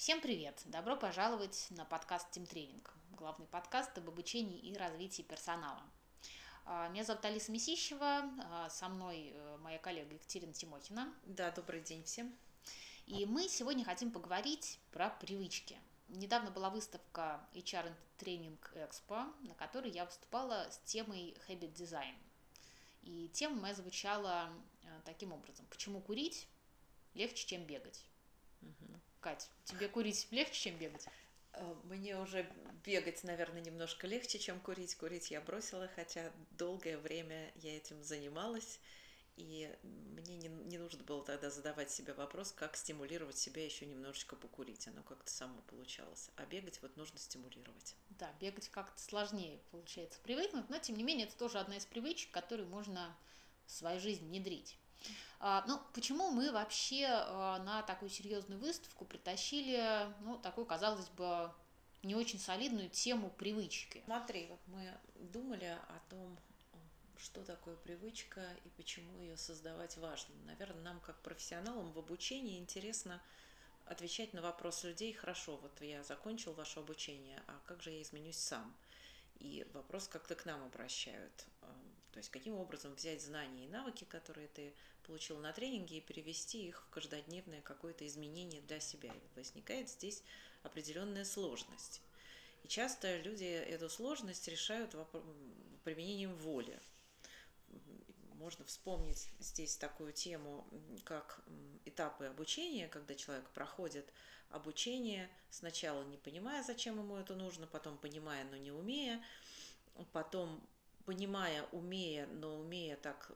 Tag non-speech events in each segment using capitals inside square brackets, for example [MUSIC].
Всем привет! Добро пожаловать на подкаст Тим Тренинг, главный подкаст об обучении и развитии персонала. А, меня зовут Алиса Месищева, а, со мной э, моя коллега Екатерина Тимохина. Да, добрый день всем. И мы сегодня хотим поговорить про привычки. Недавно была выставка HR Training Expo, на которой я выступала с темой Habit Design. И тема моя звучала э, таким образом. Почему курить легче, чем бегать? Угу. Кать, тебе курить легче, чем бегать? Э, мне уже бегать, наверное, немножко легче, чем курить. Курить я бросила, хотя долгое время я этим занималась. И мне не, не нужно было тогда задавать себе вопрос, как стимулировать себя еще немножечко покурить. Оно как-то само получалось. А бегать вот нужно стимулировать. Да, бегать как-то сложнее получается привыкнуть, но тем не менее это тоже одна из привычек, которую можно в свою жизнь внедрить. А, ну, почему мы вообще а, на такую серьезную выставку притащили, ну, такую, казалось бы, не очень солидную тему привычки? Смотри, вот мы думали о том, что такое привычка и почему ее создавать важно. Наверное, нам как профессионалам в обучении интересно отвечать на вопрос людей, хорошо, вот я закончил ваше обучение, а как же я изменюсь сам? И вопрос как-то к нам обращают. То есть каким образом взять знания и навыки, которые ты получил на тренинге, и перевести их в каждодневное какое-то изменение для себя. И возникает здесь определенная сложность. И часто люди эту сложность решают применением воли. Можно вспомнить здесь такую тему, как этапы обучения, когда человек проходит обучение, сначала не понимая, зачем ему это нужно, потом понимая, но не умея, потом понимая, умея, но умея так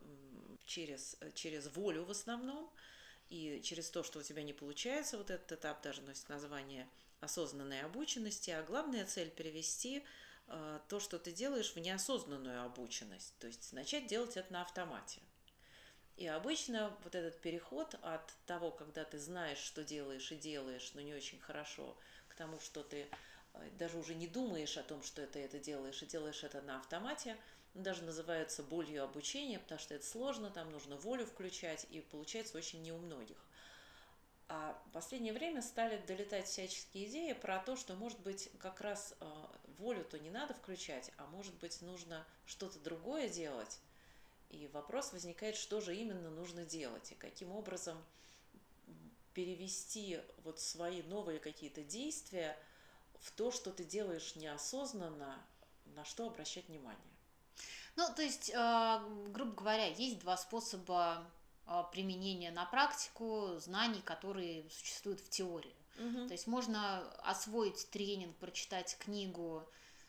через, через волю в основном, и через то, что у тебя не получается, вот этот этап даже носит название осознанной обученности, а главная цель перевести э, то, что ты делаешь, в неосознанную обученность, то есть начать делать это на автомате. И обычно вот этот переход от того, когда ты знаешь, что делаешь и делаешь, но не очень хорошо, к тому, что ты э, даже уже не думаешь о том, что ты это делаешь, и делаешь это на автомате – даже называется болью обучения, потому что это сложно, там нужно волю включать, и получается очень не у многих. А в последнее время стали долетать всяческие идеи про то, что, может быть, как раз э, волю-то не надо включать, а может быть, нужно что-то другое делать. И вопрос возникает, что же именно нужно делать, и каким образом перевести вот свои новые какие-то действия в то, что ты делаешь неосознанно, на что обращать внимание. Ну, то есть, э, грубо говоря, есть два способа э, применения на практику знаний, которые существуют в теории. Угу. То есть можно освоить тренинг, прочитать книгу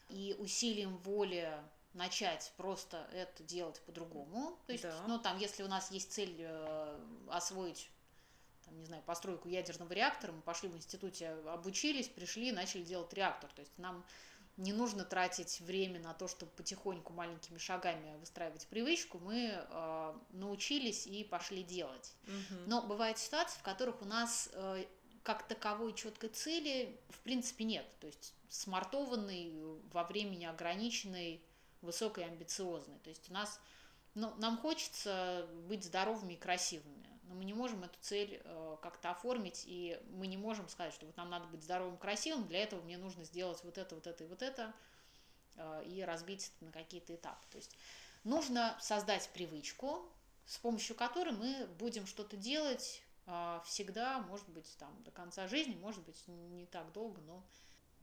и усилием воли начать просто это делать по-другому. То есть, да. ну там, если у нас есть цель э, освоить там, не знаю, постройку ядерного реактора, мы пошли в институте, обучились, пришли, начали делать реактор. То есть нам не нужно тратить время на то, чтобы потихоньку маленькими шагами выстраивать привычку, мы э, научились и пошли делать. Угу. Но бывают ситуации, в которых у нас э, как таковой четкой цели в принципе нет. То есть смартованный, во времени ограниченный, высокой и амбициозный. То есть у нас, ну, нам хочется быть здоровыми и красивыми но мы не можем эту цель э, как-то оформить, и мы не можем сказать, что вот нам надо быть здоровым, красивым, для этого мне нужно сделать вот это, вот это и вот это, э, и разбить это на какие-то этапы. То есть нужно создать привычку, с помощью которой мы будем что-то делать э, всегда, может быть, там до конца жизни, может быть, не так долго, но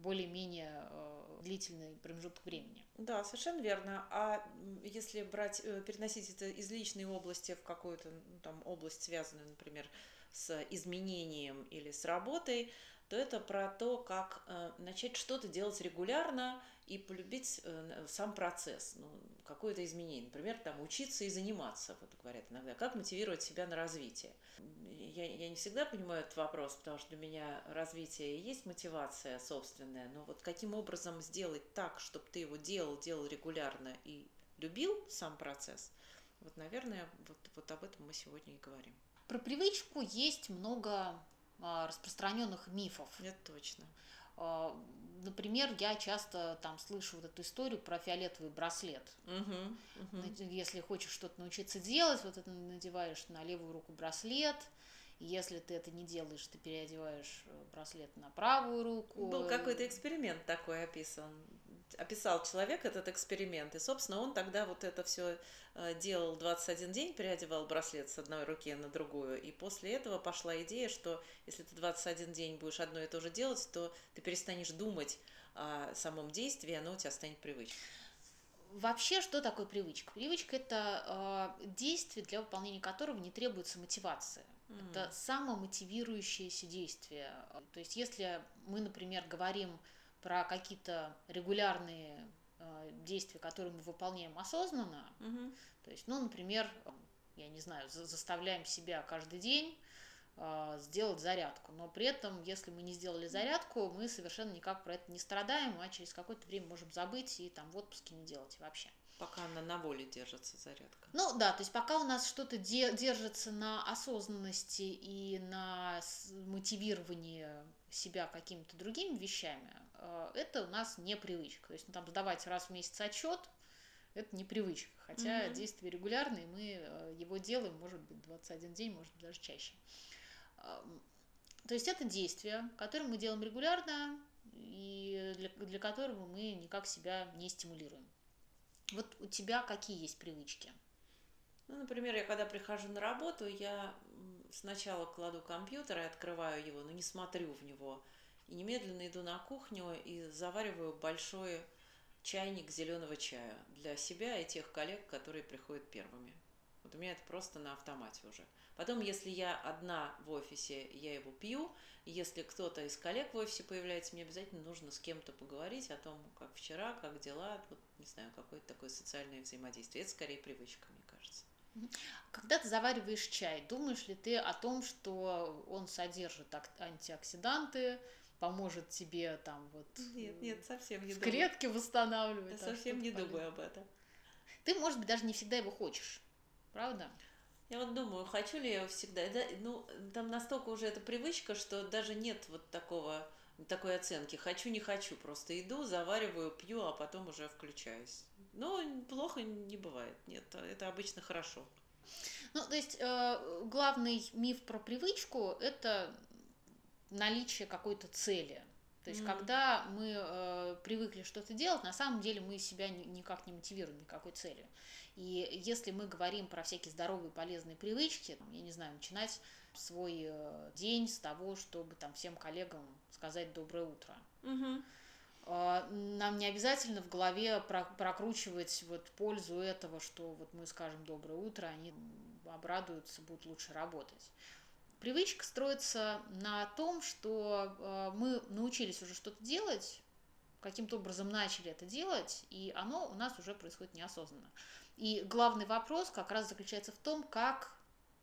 более-менее э, длительный промежуток времени. Да, совершенно верно. А если брать, э, переносить это из личной области в какую-то ну, там область, связанную, например, с изменением или с работой, то это про то, как э, начать что-то делать регулярно и полюбить э, сам процесс, ну, какое-то изменение. Например, там учиться и заниматься, вот говорят иногда, как мотивировать себя на развитие. Я, я не всегда понимаю этот вопрос, потому что для меня развитие есть мотивация собственная, но вот каким образом сделать так, чтобы ты его делал, делал регулярно и любил сам процесс, вот, наверное, вот, вот об этом мы сегодня и говорим. Про привычку есть много распространенных мифов. Это точно. А, например, я часто там слышу вот эту историю про фиолетовый браслет. Угу, угу. Если хочешь что-то научиться делать, вот это надеваешь на левую руку браслет, Если ты это не делаешь, ты переодеваешь э, браслет на правую руку. Был какой-то эксперимент такой описан. Описал человек этот эксперимент. И, собственно, он тогда вот это все э, делал 21 день, переодевал браслет с одной руки на другую. И после этого пошла идея, что если ты 21 день будешь одно и то же делать, то ты перестанешь думать о самом действии, оно у тебя станет привычкой. Вообще, что такое привычка? Привычка – это э, действие, для выполнения которого не требуется мотивация. Mm. Это самомотивирующееся действие. То есть, если мы, например, говорим про какие-то регулярные э, действия, которые мы выполняем осознанно, mm-hmm. то есть, ну, например, я не знаю, за- заставляем себя каждый день э, сделать зарядку, но при этом, если мы не сделали зарядку, мы совершенно никак про это не страдаем, а через какое-то время можем забыть и там в отпуске не делать вообще. Пока она на воле держится, зарядка. Ну да, то есть пока у нас что-то де- держится на осознанности и на мотивировании себя какими-то другими вещами, это у нас не привычка. То есть ну, там сдавать раз в месяц отчет, это не привычка. Хотя mm-hmm. действие регулярное, мы э, его делаем, может быть, 21 день, может быть, даже чаще. То есть это действие, которое мы делаем регулярно и для, для которого мы никак себя не стимулируем. Вот у тебя какие есть привычки? Ну, например, я когда прихожу на работу, я сначала кладу компьютер и открываю его, но не смотрю в него. И немедленно иду на кухню и завариваю большой чайник зеленого чая для себя и тех коллег, которые приходят первыми. Вот у меня это просто на автомате уже. Потом, если я одна в офисе, я его пью. Если кто-то из коллег в офисе появляется, мне обязательно нужно с кем-то поговорить о том, как вчера, как дела, вот, не знаю, какое-то такое социальное взаимодействие. Это скорее привычка, мне кажется. Когда ты завариваешь чай, думаешь ли ты о том, что он содержит антиоксиданты, поможет тебе там вот нет, нет, совсем не в думаю. клетке восстанавливать? Я совсем не полезно. думаю об этом. Ты, может быть, даже не всегда его хочешь, правда? Я вот думаю, хочу ли я его всегда. Да, ну, там настолько уже эта привычка, что даже нет вот такого такой оценки. Хочу, не хочу. Просто иду, завариваю, пью, а потом уже включаюсь. Но плохо не бывает. Нет, это обычно хорошо. Ну, то есть э, главный миф про привычку – это наличие какой-то цели. То есть, mm-hmm. когда мы э, привыкли что-то делать, на самом деле мы себя ни, никак не мотивируем никакой целью. И если мы говорим про всякие здоровые полезные привычки, я не знаю, начинать свой э, день с того, чтобы там всем коллегам сказать доброе утро. Mm-hmm. Нам не обязательно в голове прокручивать вот пользу этого, что вот мы скажем доброе утро, они обрадуются, будут лучше работать. Привычка строится на том, что э, мы научились уже что-то делать, каким-то образом начали это делать, и оно у нас уже происходит неосознанно. И главный вопрос как раз заключается в том, как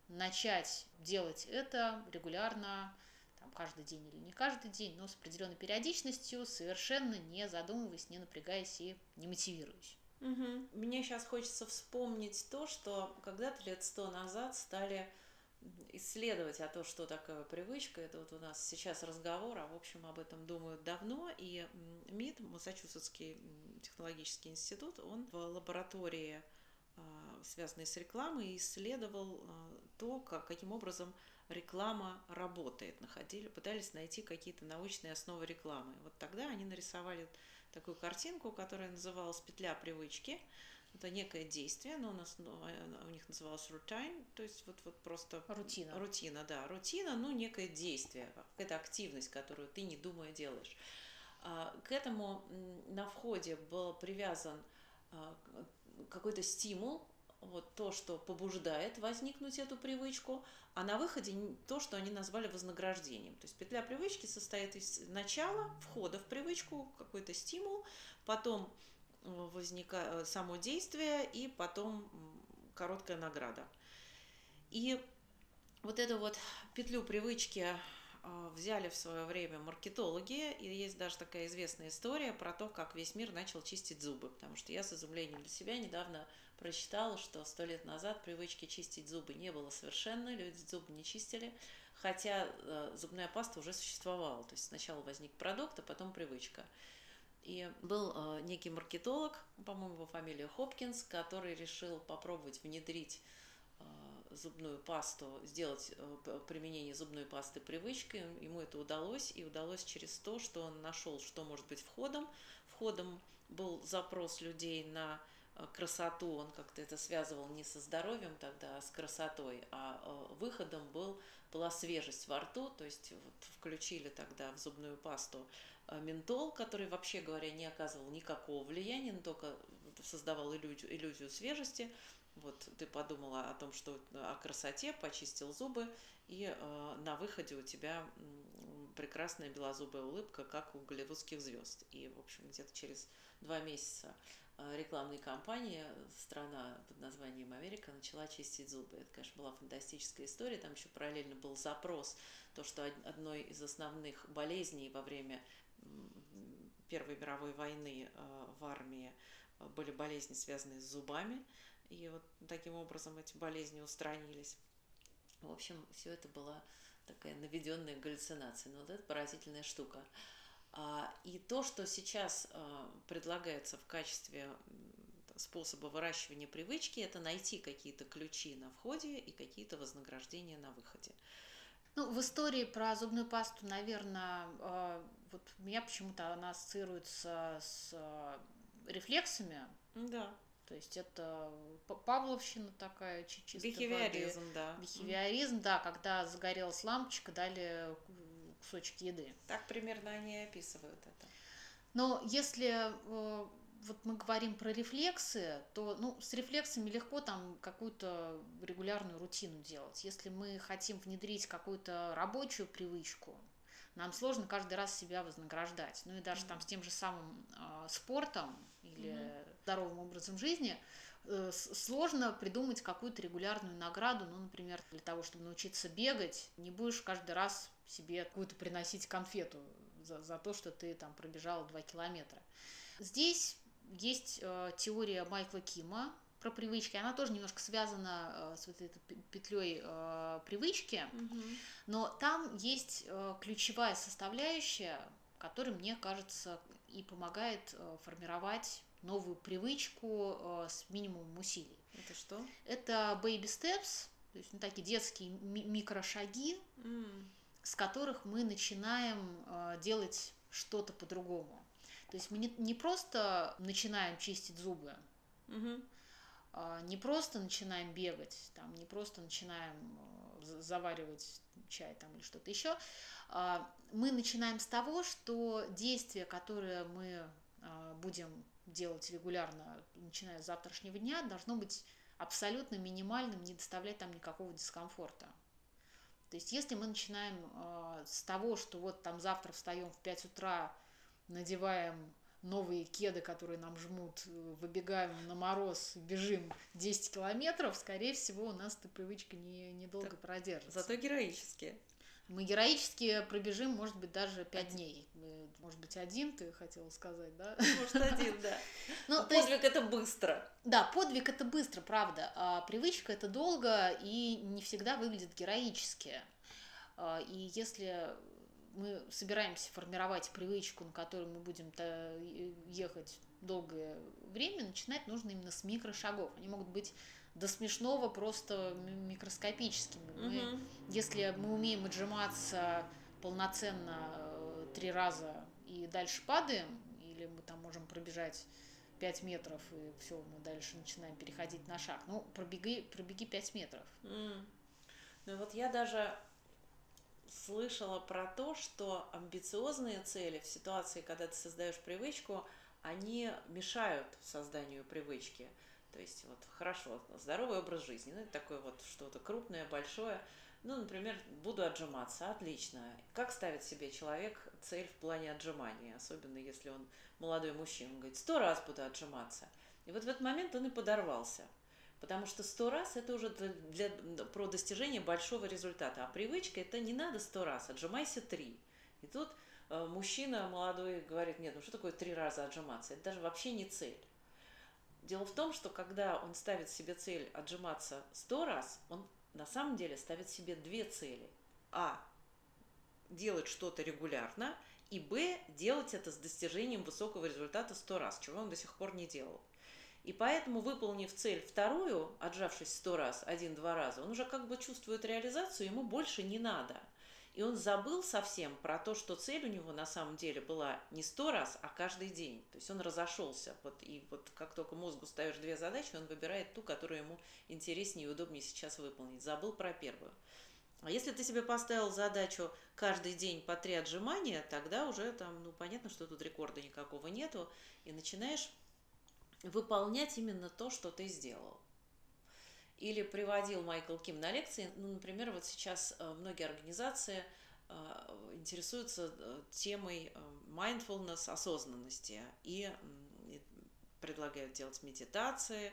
начать делать это регулярно, там, каждый день или не каждый день, но с определенной периодичностью, совершенно не задумываясь, не напрягаясь и не мотивируясь. Угу. Мне сейчас хочется вспомнить то, что когда-то лет сто назад стали исследовать, а то, что такое привычка, это вот у нас сейчас разговор, а в общем об этом думают давно, и МИД, Массачусетский технологический институт, он в лаборатории, а, связанной с рекламой, исследовал а, то, как, каким образом реклама работает, находили, пытались найти какие-то научные основы рекламы. Вот тогда они нарисовали такую картинку, которая называлась «Петля привычки», это некое действие, но у нас ну, у них называлось routine, то есть вот, вот просто рутина. Рутина, да, рутина, ну некое действие, какая-то активность, которую ты не думая делаешь. А, к этому на входе был привязан а, какой-то стимул, вот то, что побуждает возникнуть эту привычку, а на выходе то, что они назвали вознаграждением. То есть петля привычки состоит из начала, входа в привычку, какой-то стимул, потом возникает само действие и потом короткая награда. И вот эту вот петлю привычки а, взяли в свое время маркетологи, и есть даже такая известная история про то, как весь мир начал чистить зубы, потому что я с изумлением для себя недавно прочитала, что сто лет назад привычки чистить зубы не было совершенно, люди зубы не чистили, хотя э, зубная паста уже существовала, то есть сначала возник продукт, а потом привычка. И был э, некий маркетолог, по-моему, его фамилия Хопкинс, который решил попробовать внедрить э, зубную пасту, сделать применение зубной пасты привычкой. Ему это удалось, и удалось через то, что он нашел, что может быть входом. Входом был запрос людей на красоту, он как-то это связывал не со здоровьем тогда, а с красотой, а выходом был, была свежесть во рту, то есть вот включили тогда в зубную пасту ментол, который, вообще говоря, не оказывал никакого влияния, но только создавал иллюзию, иллюзию свежести. Вот ты подумала о том, что о красоте, почистил зубы, и э, на выходе у тебя прекрасная белозубая улыбка, как у голливудских звезд. И, в общем, где-то через два месяца э, рекламной кампании страна под названием Америка начала чистить зубы. Это, конечно, была фантастическая история. Там еще параллельно был запрос, то, что одной из основных болезней во время Первой мировой войны э, в армии были болезни, связанные с зубами, и вот таким образом эти болезни устранились. В общем, все это была такая наведенная галлюцинация. Но вот это поразительная штука. А, и то, что сейчас а, предлагается в качестве способа выращивания привычки, это найти какие-то ключи на входе и какие-то вознаграждения на выходе. Ну, в истории про зубную пасту, наверное, а, вот меня почему-то она ассоциируется с рефлексами. Да. То есть это Павловщина такая, чисто Бихевиоризм, воды. да. Бихевиоризм, да, когда загорелась лампочка, дали кусочек еды. Так примерно они и описывают это. Но если э, вот мы говорим про рефлексы, то ну, с рефлексами легко там какую-то регулярную рутину делать. Если мы хотим внедрить какую-то рабочую привычку, нам сложно каждый раз себя вознаграждать. Ну и даже mm-hmm. там с тем же самым э, спортом или mm-hmm. здоровым образом жизни э, сложно придумать какую-то регулярную награду. Ну, например, для того, чтобы научиться бегать, не будешь каждый раз себе какую-то приносить конфету за, за то, что ты там пробежала 2 километра. Здесь есть э, теория Майкла Кима, про привычки, она тоже немножко связана э, с вот этой петлей э, привычки, угу. но там есть э, ключевая составляющая, которая, мне кажется, и помогает э, формировать новую привычку э, с минимумом усилий. Это что? Это baby steps, то есть ну, такие детские ми- микрошаги, mm. С которых мы начинаем э, делать что-то по-другому. То есть мы не, не просто начинаем чистить зубы, а, не просто начинаем бегать, там, не просто начинаем э, заваривать чай там, или что-то еще, а, мы начинаем с того, что действие, которое мы а, будем делать регулярно, начиная с завтрашнего дня, должно быть абсолютно минимальным, не доставлять там никакого дискомфорта. То есть если мы начинаем с того, что вот там завтра встаем в 5 утра, надеваем новые кеды, которые нам жмут, выбегаем на мороз, бежим 10 километров, скорее всего, у нас эта привычка не, недолго так, продержится. Зато героические. Мы героически пробежим, может быть, даже 5 дней. Может быть, один, ты хотела сказать, да? Может, один, да. [LAUGHS] Но, подвиг это быстро. Да, подвиг это быстро, правда. А привычка это долго и не всегда выглядит героически. А, и если мы собираемся формировать привычку, на которую мы будем ехать долгое время, начинать нужно именно с микрошагов. Они могут быть до смешного просто микроскопическими. Мы, угу. Если мы умеем отжиматься полноценно э, три раза и дальше падаем, или мы там можем пробежать 5 метров, и все, мы дальше начинаем переходить на шаг. Ну, пробеги, пробеги 5 метров. Mm. Ну вот я даже слышала про то, что амбициозные цели в ситуации, когда ты создаешь привычку, они мешают созданию привычки. То есть, вот, хорошо, здоровый образ жизни, ну, это такое вот что-то крупное, большое. Ну, например, буду отжиматься, отлично. Как ставит себе человек цель в плане отжимания, особенно если он молодой мужчина, он говорит, сто раз буду отжиматься. И вот в этот момент он и подорвался – Потому что сто раз это уже для, про достижение большого результата. А привычка это не надо сто раз, отжимайся три. И тут э, мужчина молодой говорит, нет, ну что такое три раза отжиматься? Это даже вообще не цель. Дело в том, что когда он ставит себе цель отжиматься сто раз, он на самом деле ставит себе две цели. А. Делать что-то регулярно. И Б. Делать это с достижением высокого результата сто раз, чего он до сих пор не делал. И поэтому, выполнив цель вторую, отжавшись сто раз, один-два раза, он уже как бы чувствует реализацию, ему больше не надо. И он забыл совсем про то, что цель у него на самом деле была не сто раз, а каждый день. То есть он разошелся. Вот, и вот как только мозгу ставишь две задачи, он выбирает ту, которую ему интереснее и удобнее сейчас выполнить. Забыл про первую. А если ты себе поставил задачу каждый день по три отжимания, тогда уже там, ну, понятно, что тут рекорда никакого нету, и начинаешь выполнять именно то, что ты сделал. Или приводил Майкл Ким на лекции, ну, например, вот сейчас э, многие организации э, интересуются э, темой mindfulness, осознанности, и предлагают делать медитации,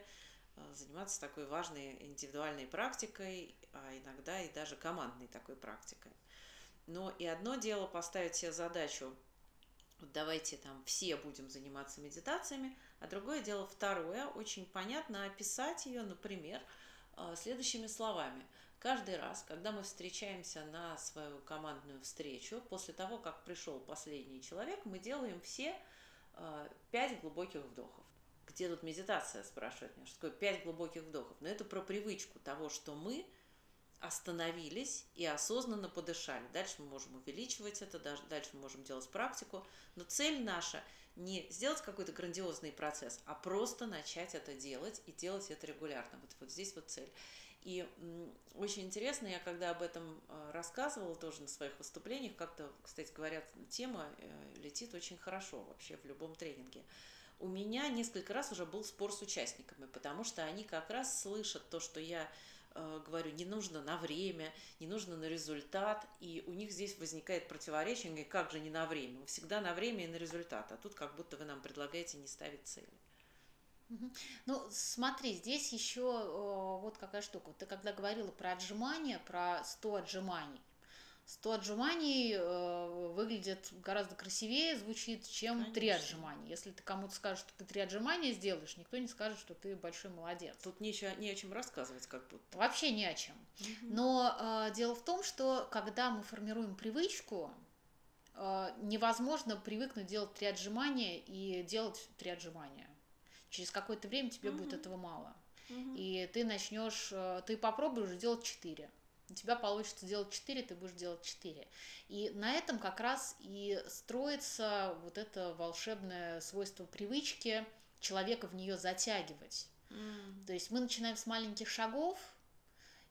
заниматься такой важной индивидуальной практикой, а иногда и даже командной такой практикой. Но и одно дело поставить себе задачу, вот давайте там все будем заниматься медитациями, а другое дело второе, очень понятно описать ее, например, следующими словами. Каждый раз, когда мы встречаемся на свою командную встречу, после того, как пришел последний человек, мы делаем все э, пять глубоких вдохов. Где тут медитация, спрашивает меня, что такое пять глубоких вдохов? Но это про привычку того, что мы остановились и осознанно подышали. Дальше мы можем увеличивать это, дальше мы можем делать практику, но цель наша не сделать какой-то грандиозный процесс, а просто начать это делать и делать это регулярно. Вот, вот здесь вот цель. И очень интересно, я когда об этом э, рассказывала тоже на своих выступлениях, как-то, кстати говоря, тема э, летит очень хорошо вообще в любом тренинге. У меня несколько раз уже был спор с участниками, потому что они как раз слышат то, что я говорю, не нужно на время, не нужно на результат, и у них здесь возникает противоречие, говорят, как же не на время, всегда на время и на результат, а тут как будто вы нам предлагаете не ставить цели. Ну, смотри, здесь еще вот какая штука. Ты когда говорила про отжимания, про 100 отжиманий, 100 отжиманий э, выглядит гораздо красивее, звучит, чем Конечно. 3 отжимания. Если ты кому-то скажешь, что ты 3 отжимания сделаешь, никто не скажет, что ты большой молодец. Тут не, не о чем рассказывать, как будто. Вообще ни о чем. Угу. Но э, дело в том, что когда мы формируем привычку, э, невозможно привыкнуть делать 3 отжимания и делать 3 отжимания. Через какое-то время тебе угу. будет этого мало. Угу. И ты начнешь, э, ты попробуешь делать 4 у тебя получится делать 4, ты будешь делать 4. И на этом как раз и строится вот это волшебное свойство привычки человека в нее затягивать. Mm. То есть мы начинаем с маленьких шагов,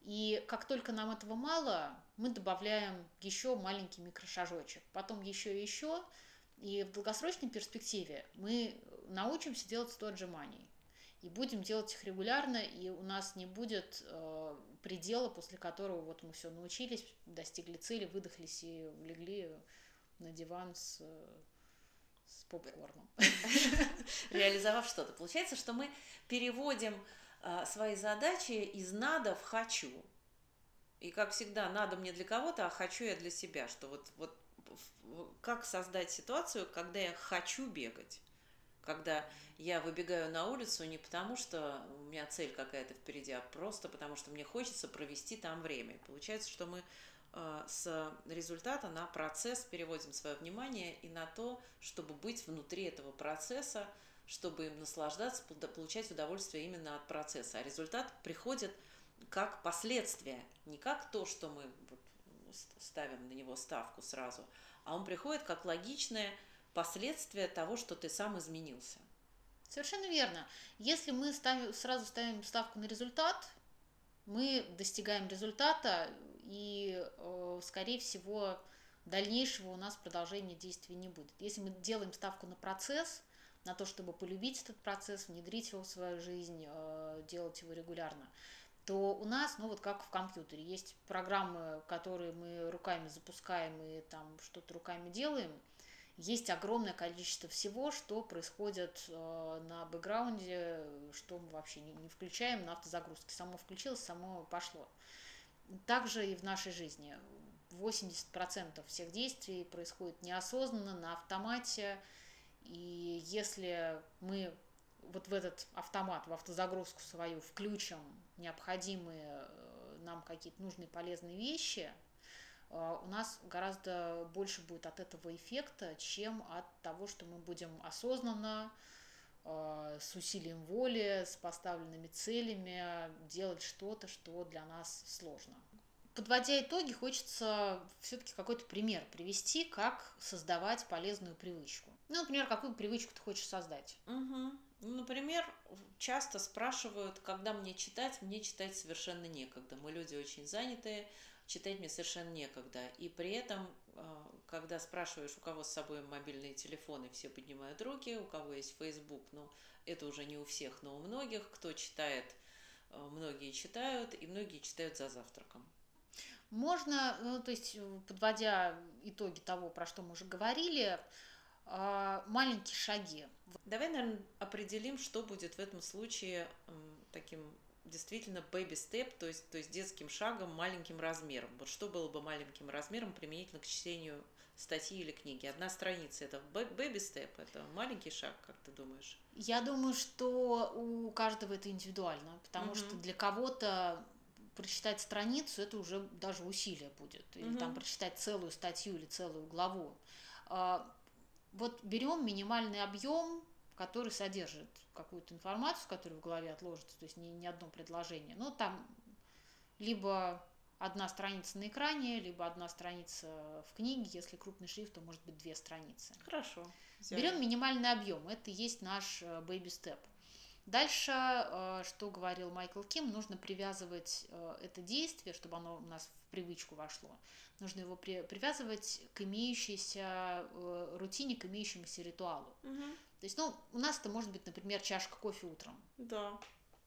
и как только нам этого мало, мы добавляем еще маленький микрошажочек, потом еще и еще, и в долгосрочной перспективе мы научимся делать 100 отжиманий. И будем делать их регулярно, и у нас не будет э, предела, после которого вот мы все научились, достигли цели, выдохлись и легли на диван с, с попкорном. [LAUGHS] Реализовав что-то. Получается, что мы переводим а, свои задачи из надо в хочу. И как всегда, надо мне для кого-то, а хочу я для себя. Что вот, вот как создать ситуацию, когда я хочу бегать когда я выбегаю на улицу не потому, что у меня цель какая-то впереди, а просто потому, что мне хочется провести там время. получается, что мы э, с результата на процесс переводим свое внимание и на то, чтобы быть внутри этого процесса, чтобы им наслаждаться, получать удовольствие именно от процесса. А результат приходит как последствие, не как то, что мы ставим на него ставку сразу, а он приходит как логичное последствия того, что ты сам изменился. Совершенно верно. Если мы ставим, сразу ставим ставку на результат, мы достигаем результата, и, э, скорее всего, дальнейшего у нас продолжения действий не будет. Если мы делаем ставку на процесс, на то, чтобы полюбить этот процесс, внедрить его в свою жизнь, э, делать его регулярно, то у нас, ну вот как в компьютере, есть программы, которые мы руками запускаем и там что-то руками делаем – есть огромное количество всего, что происходит э, на бэкграунде, что мы вообще не, не включаем на автозагрузке. Само включилось, само пошло. Также и в нашей жизни. 80% всех действий происходит неосознанно, на автомате. И если мы вот в этот автомат, в автозагрузку свою включим необходимые э, нам какие-то нужные полезные вещи – у нас гораздо больше будет от этого эффекта, чем от того, что мы будем осознанно э, с усилием воли, с поставленными целями делать что-то, что для нас сложно. Подводя итоги, хочется все-таки какой-то пример привести, как создавать полезную привычку. Ну, например, какую привычку ты хочешь создать? Угу. Ну, например, часто спрашивают, когда мне читать, мне читать совершенно некогда. Мы люди очень занятые, читать мне совершенно некогда. И при этом, а, когда спрашиваешь, у кого с собой мобильные телефоны, все поднимают руки, у кого есть Facebook, ну, это уже не у всех, но у многих, кто читает, а, многие читают, и многие читают за завтраком. Можно, ну, то есть, подводя итоги того, про что мы уже говорили, а, маленькие шаги. Давай, наверное, определим, что будет в этом случае таким действительно baby step, то есть, то есть детским шагом, маленьким размером. Вот что было бы маленьким размером применительно к чтению статьи или книги? Одна страница – это baby step, это маленький шаг, как ты думаешь? Я думаю, что у каждого это индивидуально, потому угу. что для кого-то прочитать страницу – это уже даже усилие будет. Или угу. там прочитать целую статью или целую главу. А, вот берем минимальный объем, который содержит какую-то информацию, которая в голове отложится, то есть не, не одно предложение. Ну, там либо одна страница на экране, либо одна страница в книге. Если крупный шрифт, то может быть две страницы. Хорошо. Взяли. Берем минимальный объем. Это и есть наш э, baby step. Дальше, э, что говорил Майкл Ким, нужно привязывать э, это действие, чтобы оно у нас в привычку вошло. Нужно его привязывать к имеющейся рутине, к имеющемуся ритуалу. Угу. То есть, ну, у нас это может быть, например, чашка кофе утром. Да.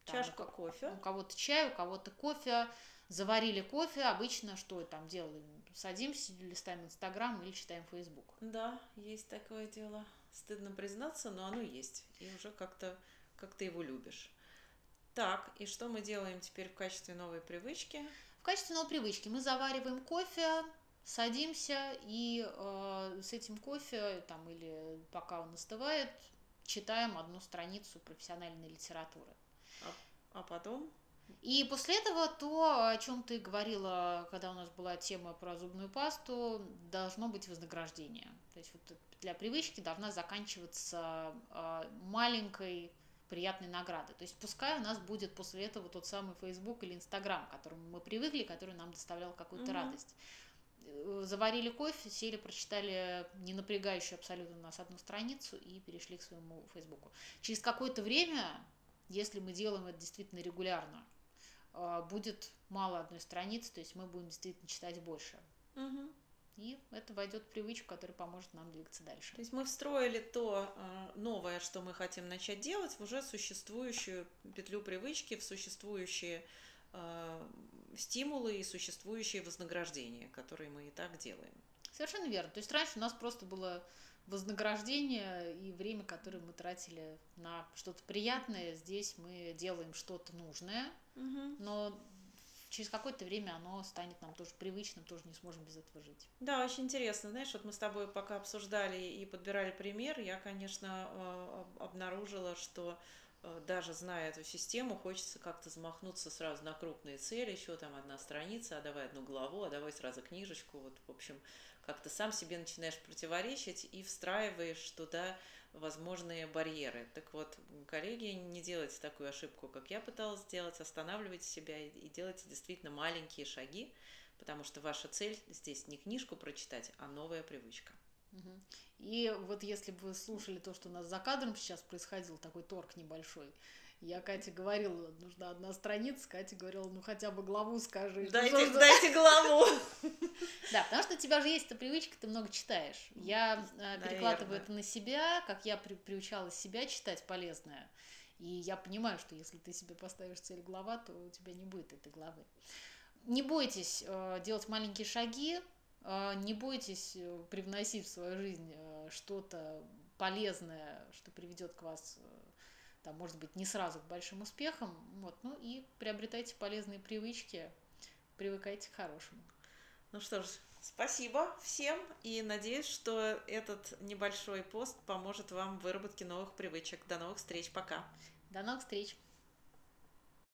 Там чашка у, кофе. У кого-то чай, у кого-то кофе. Заварили кофе, обычно что там делаем? Садимся, листаем Инстаграм или читаем Фейсбук. Да, есть такое дело. Стыдно признаться, но оно есть. И уже как-то как ты его любишь. Так, и что мы делаем теперь в качестве новой привычки? В качестве новой привычки мы завариваем кофе, садимся и э, с этим кофе там или пока он остывает, читаем одну страницу профессиональной литературы. А, а потом? И после этого то, о чем ты говорила, когда у нас была тема про зубную пасту, должно быть вознаграждение. То есть вот для привычки должна заканчиваться э, маленькой приятной наградой. То есть пускай у нас будет после этого тот самый Facebook или Instagram, к которому мы привыкли, который нам доставлял какую-то угу. радость. Э, заварили кофе, сели, прочитали не напрягающую абсолютно нас одну страницу и перешли к своему Фейсбуку. Через какое-то время, если мы делаем это действительно регулярно, э, будет мало одной страницы, то есть мы будем действительно читать больше. Угу. И это войдет в привычку, которая поможет нам двигаться дальше. То есть мы встроили то э, новое, что мы хотим начать делать, в уже существующую петлю привычки, в существующие э, стимулы и существующие вознаграждения, которые мы и так делаем. Совершенно верно. То есть раньше у нас просто было вознаграждение и время, которое мы тратили на что-то приятное. Здесь мы делаем что-то нужное, угу. но через какое-то время оно станет нам тоже привычным, тоже не сможем без этого жить. Да, очень интересно. Знаешь, вот мы с тобой пока обсуждали и подбирали пример, я, конечно, э, обнаружила, что даже зная эту систему, хочется как-то замахнуться сразу на крупные цели, еще там одна страница, а давай одну главу, а давай сразу книжечку. Вот, в общем, как-то сам себе начинаешь противоречить и встраиваешь туда возможные барьеры. Так вот, коллеги, не делайте такую ошибку, как я пыталась сделать, останавливайте себя и делайте действительно маленькие шаги, потому что ваша цель здесь не книжку прочитать, а новая привычка. И вот если бы вы слушали то, что у нас за кадром сейчас происходил, такой торг небольшой, я Кате говорила, нужна одна страница, Катя говорила, ну хотя бы главу скажи. Дайте, что дайте главу. [LAUGHS] Да, потому что у тебя же есть эта привычка, ты много читаешь. Я э, перекладываю это на себя, как я приучала себя читать полезное. И я понимаю, что если ты себе поставишь цель глава, то у тебя не будет этой главы. Не бойтесь э, делать маленькие шаги, не бойтесь привносить в свою жизнь что-то полезное, что приведет к вас там, может быть, не сразу к большим успехам, вот, ну и приобретайте полезные привычки, привыкайте к хорошему. Ну что ж, спасибо всем и надеюсь, что этот небольшой пост поможет вам в выработке новых привычек. До новых встреч, пока. До новых встреч.